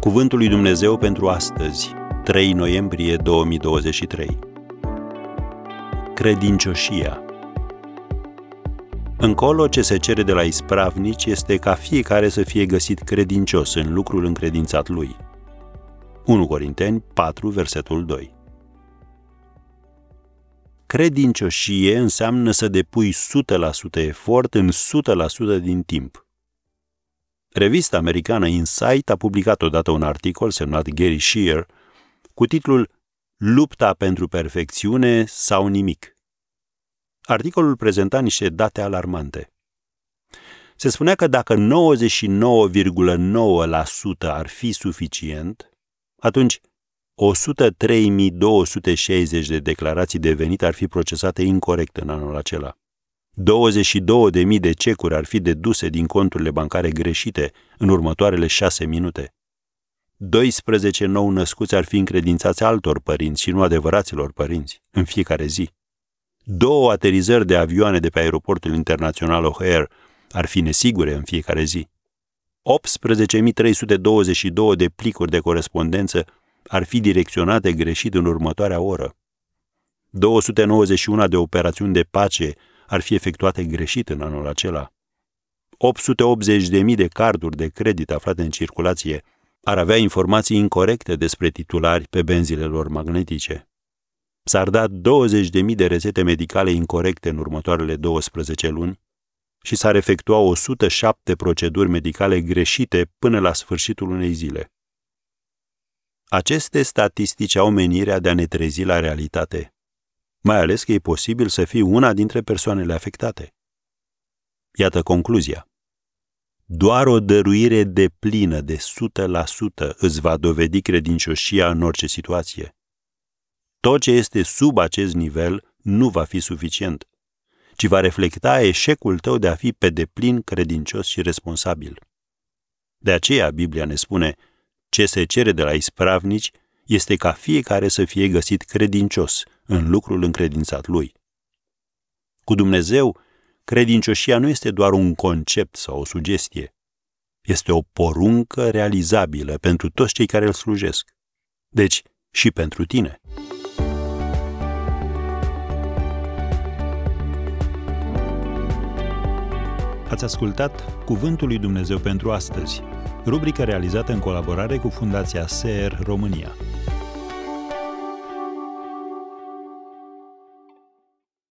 Cuvântul lui Dumnezeu pentru astăzi, 3 noiembrie 2023. Credincioșia Încolo ce se cere de la ispravnici este ca fiecare să fie găsit credincios în lucrul încredințat lui. 1 Corinteni 4, versetul 2 Credincioșie înseamnă să depui 100% efort în 100% din timp. Revista americană Insight a publicat odată un articol semnat Gary Shear cu titlul Lupta pentru perfecțiune sau nimic. Articolul prezenta niște date alarmante. Se spunea că dacă 99,9% ar fi suficient, atunci 103.260 de declarații de venit ar fi procesate incorrect în anul acela. 22.000 de cecuri ar fi deduse din conturile bancare greșite în următoarele șase minute. 12 nou născuți ar fi încredințați altor părinți și nu adevăraților părinți, în fiecare zi. Două aterizări de avioane de pe aeroportul internațional O'Hare ar fi nesigure în fiecare zi. 18.322 de plicuri de corespondență ar fi direcționate greșit în următoarea oră. 291 de operațiuni de pace ar fi efectuate greșit în anul acela. 880.000 de carduri de credit aflate în circulație ar avea informații incorrecte despre titulari pe benzile lor magnetice. S-ar da 20.000 de rețete medicale incorrecte în următoarele 12 luni și s-ar efectua 107 proceduri medicale greșite până la sfârșitul unei zile. Aceste statistici au menirea de a ne trezi la realitate mai ales că e posibil să fii una dintre persoanele afectate. Iată concluzia. Doar o dăruire de plină de 100% îți va dovedi credincioșia în orice situație. Tot ce este sub acest nivel nu va fi suficient, ci va reflecta eșecul tău de a fi pe deplin credincios și responsabil. De aceea Biblia ne spune, ce se cere de la ispravnici este ca fiecare să fie găsit credincios în lucrul încredințat lui. Cu Dumnezeu, credincioșia nu este doar un concept sau o sugestie. Este o poruncă realizabilă pentru toți cei care îl slujesc. Deci, și pentru tine. Ați ascultat Cuvântul lui Dumnezeu pentru astăzi, rubrica realizată în colaborare cu Fundația SER România.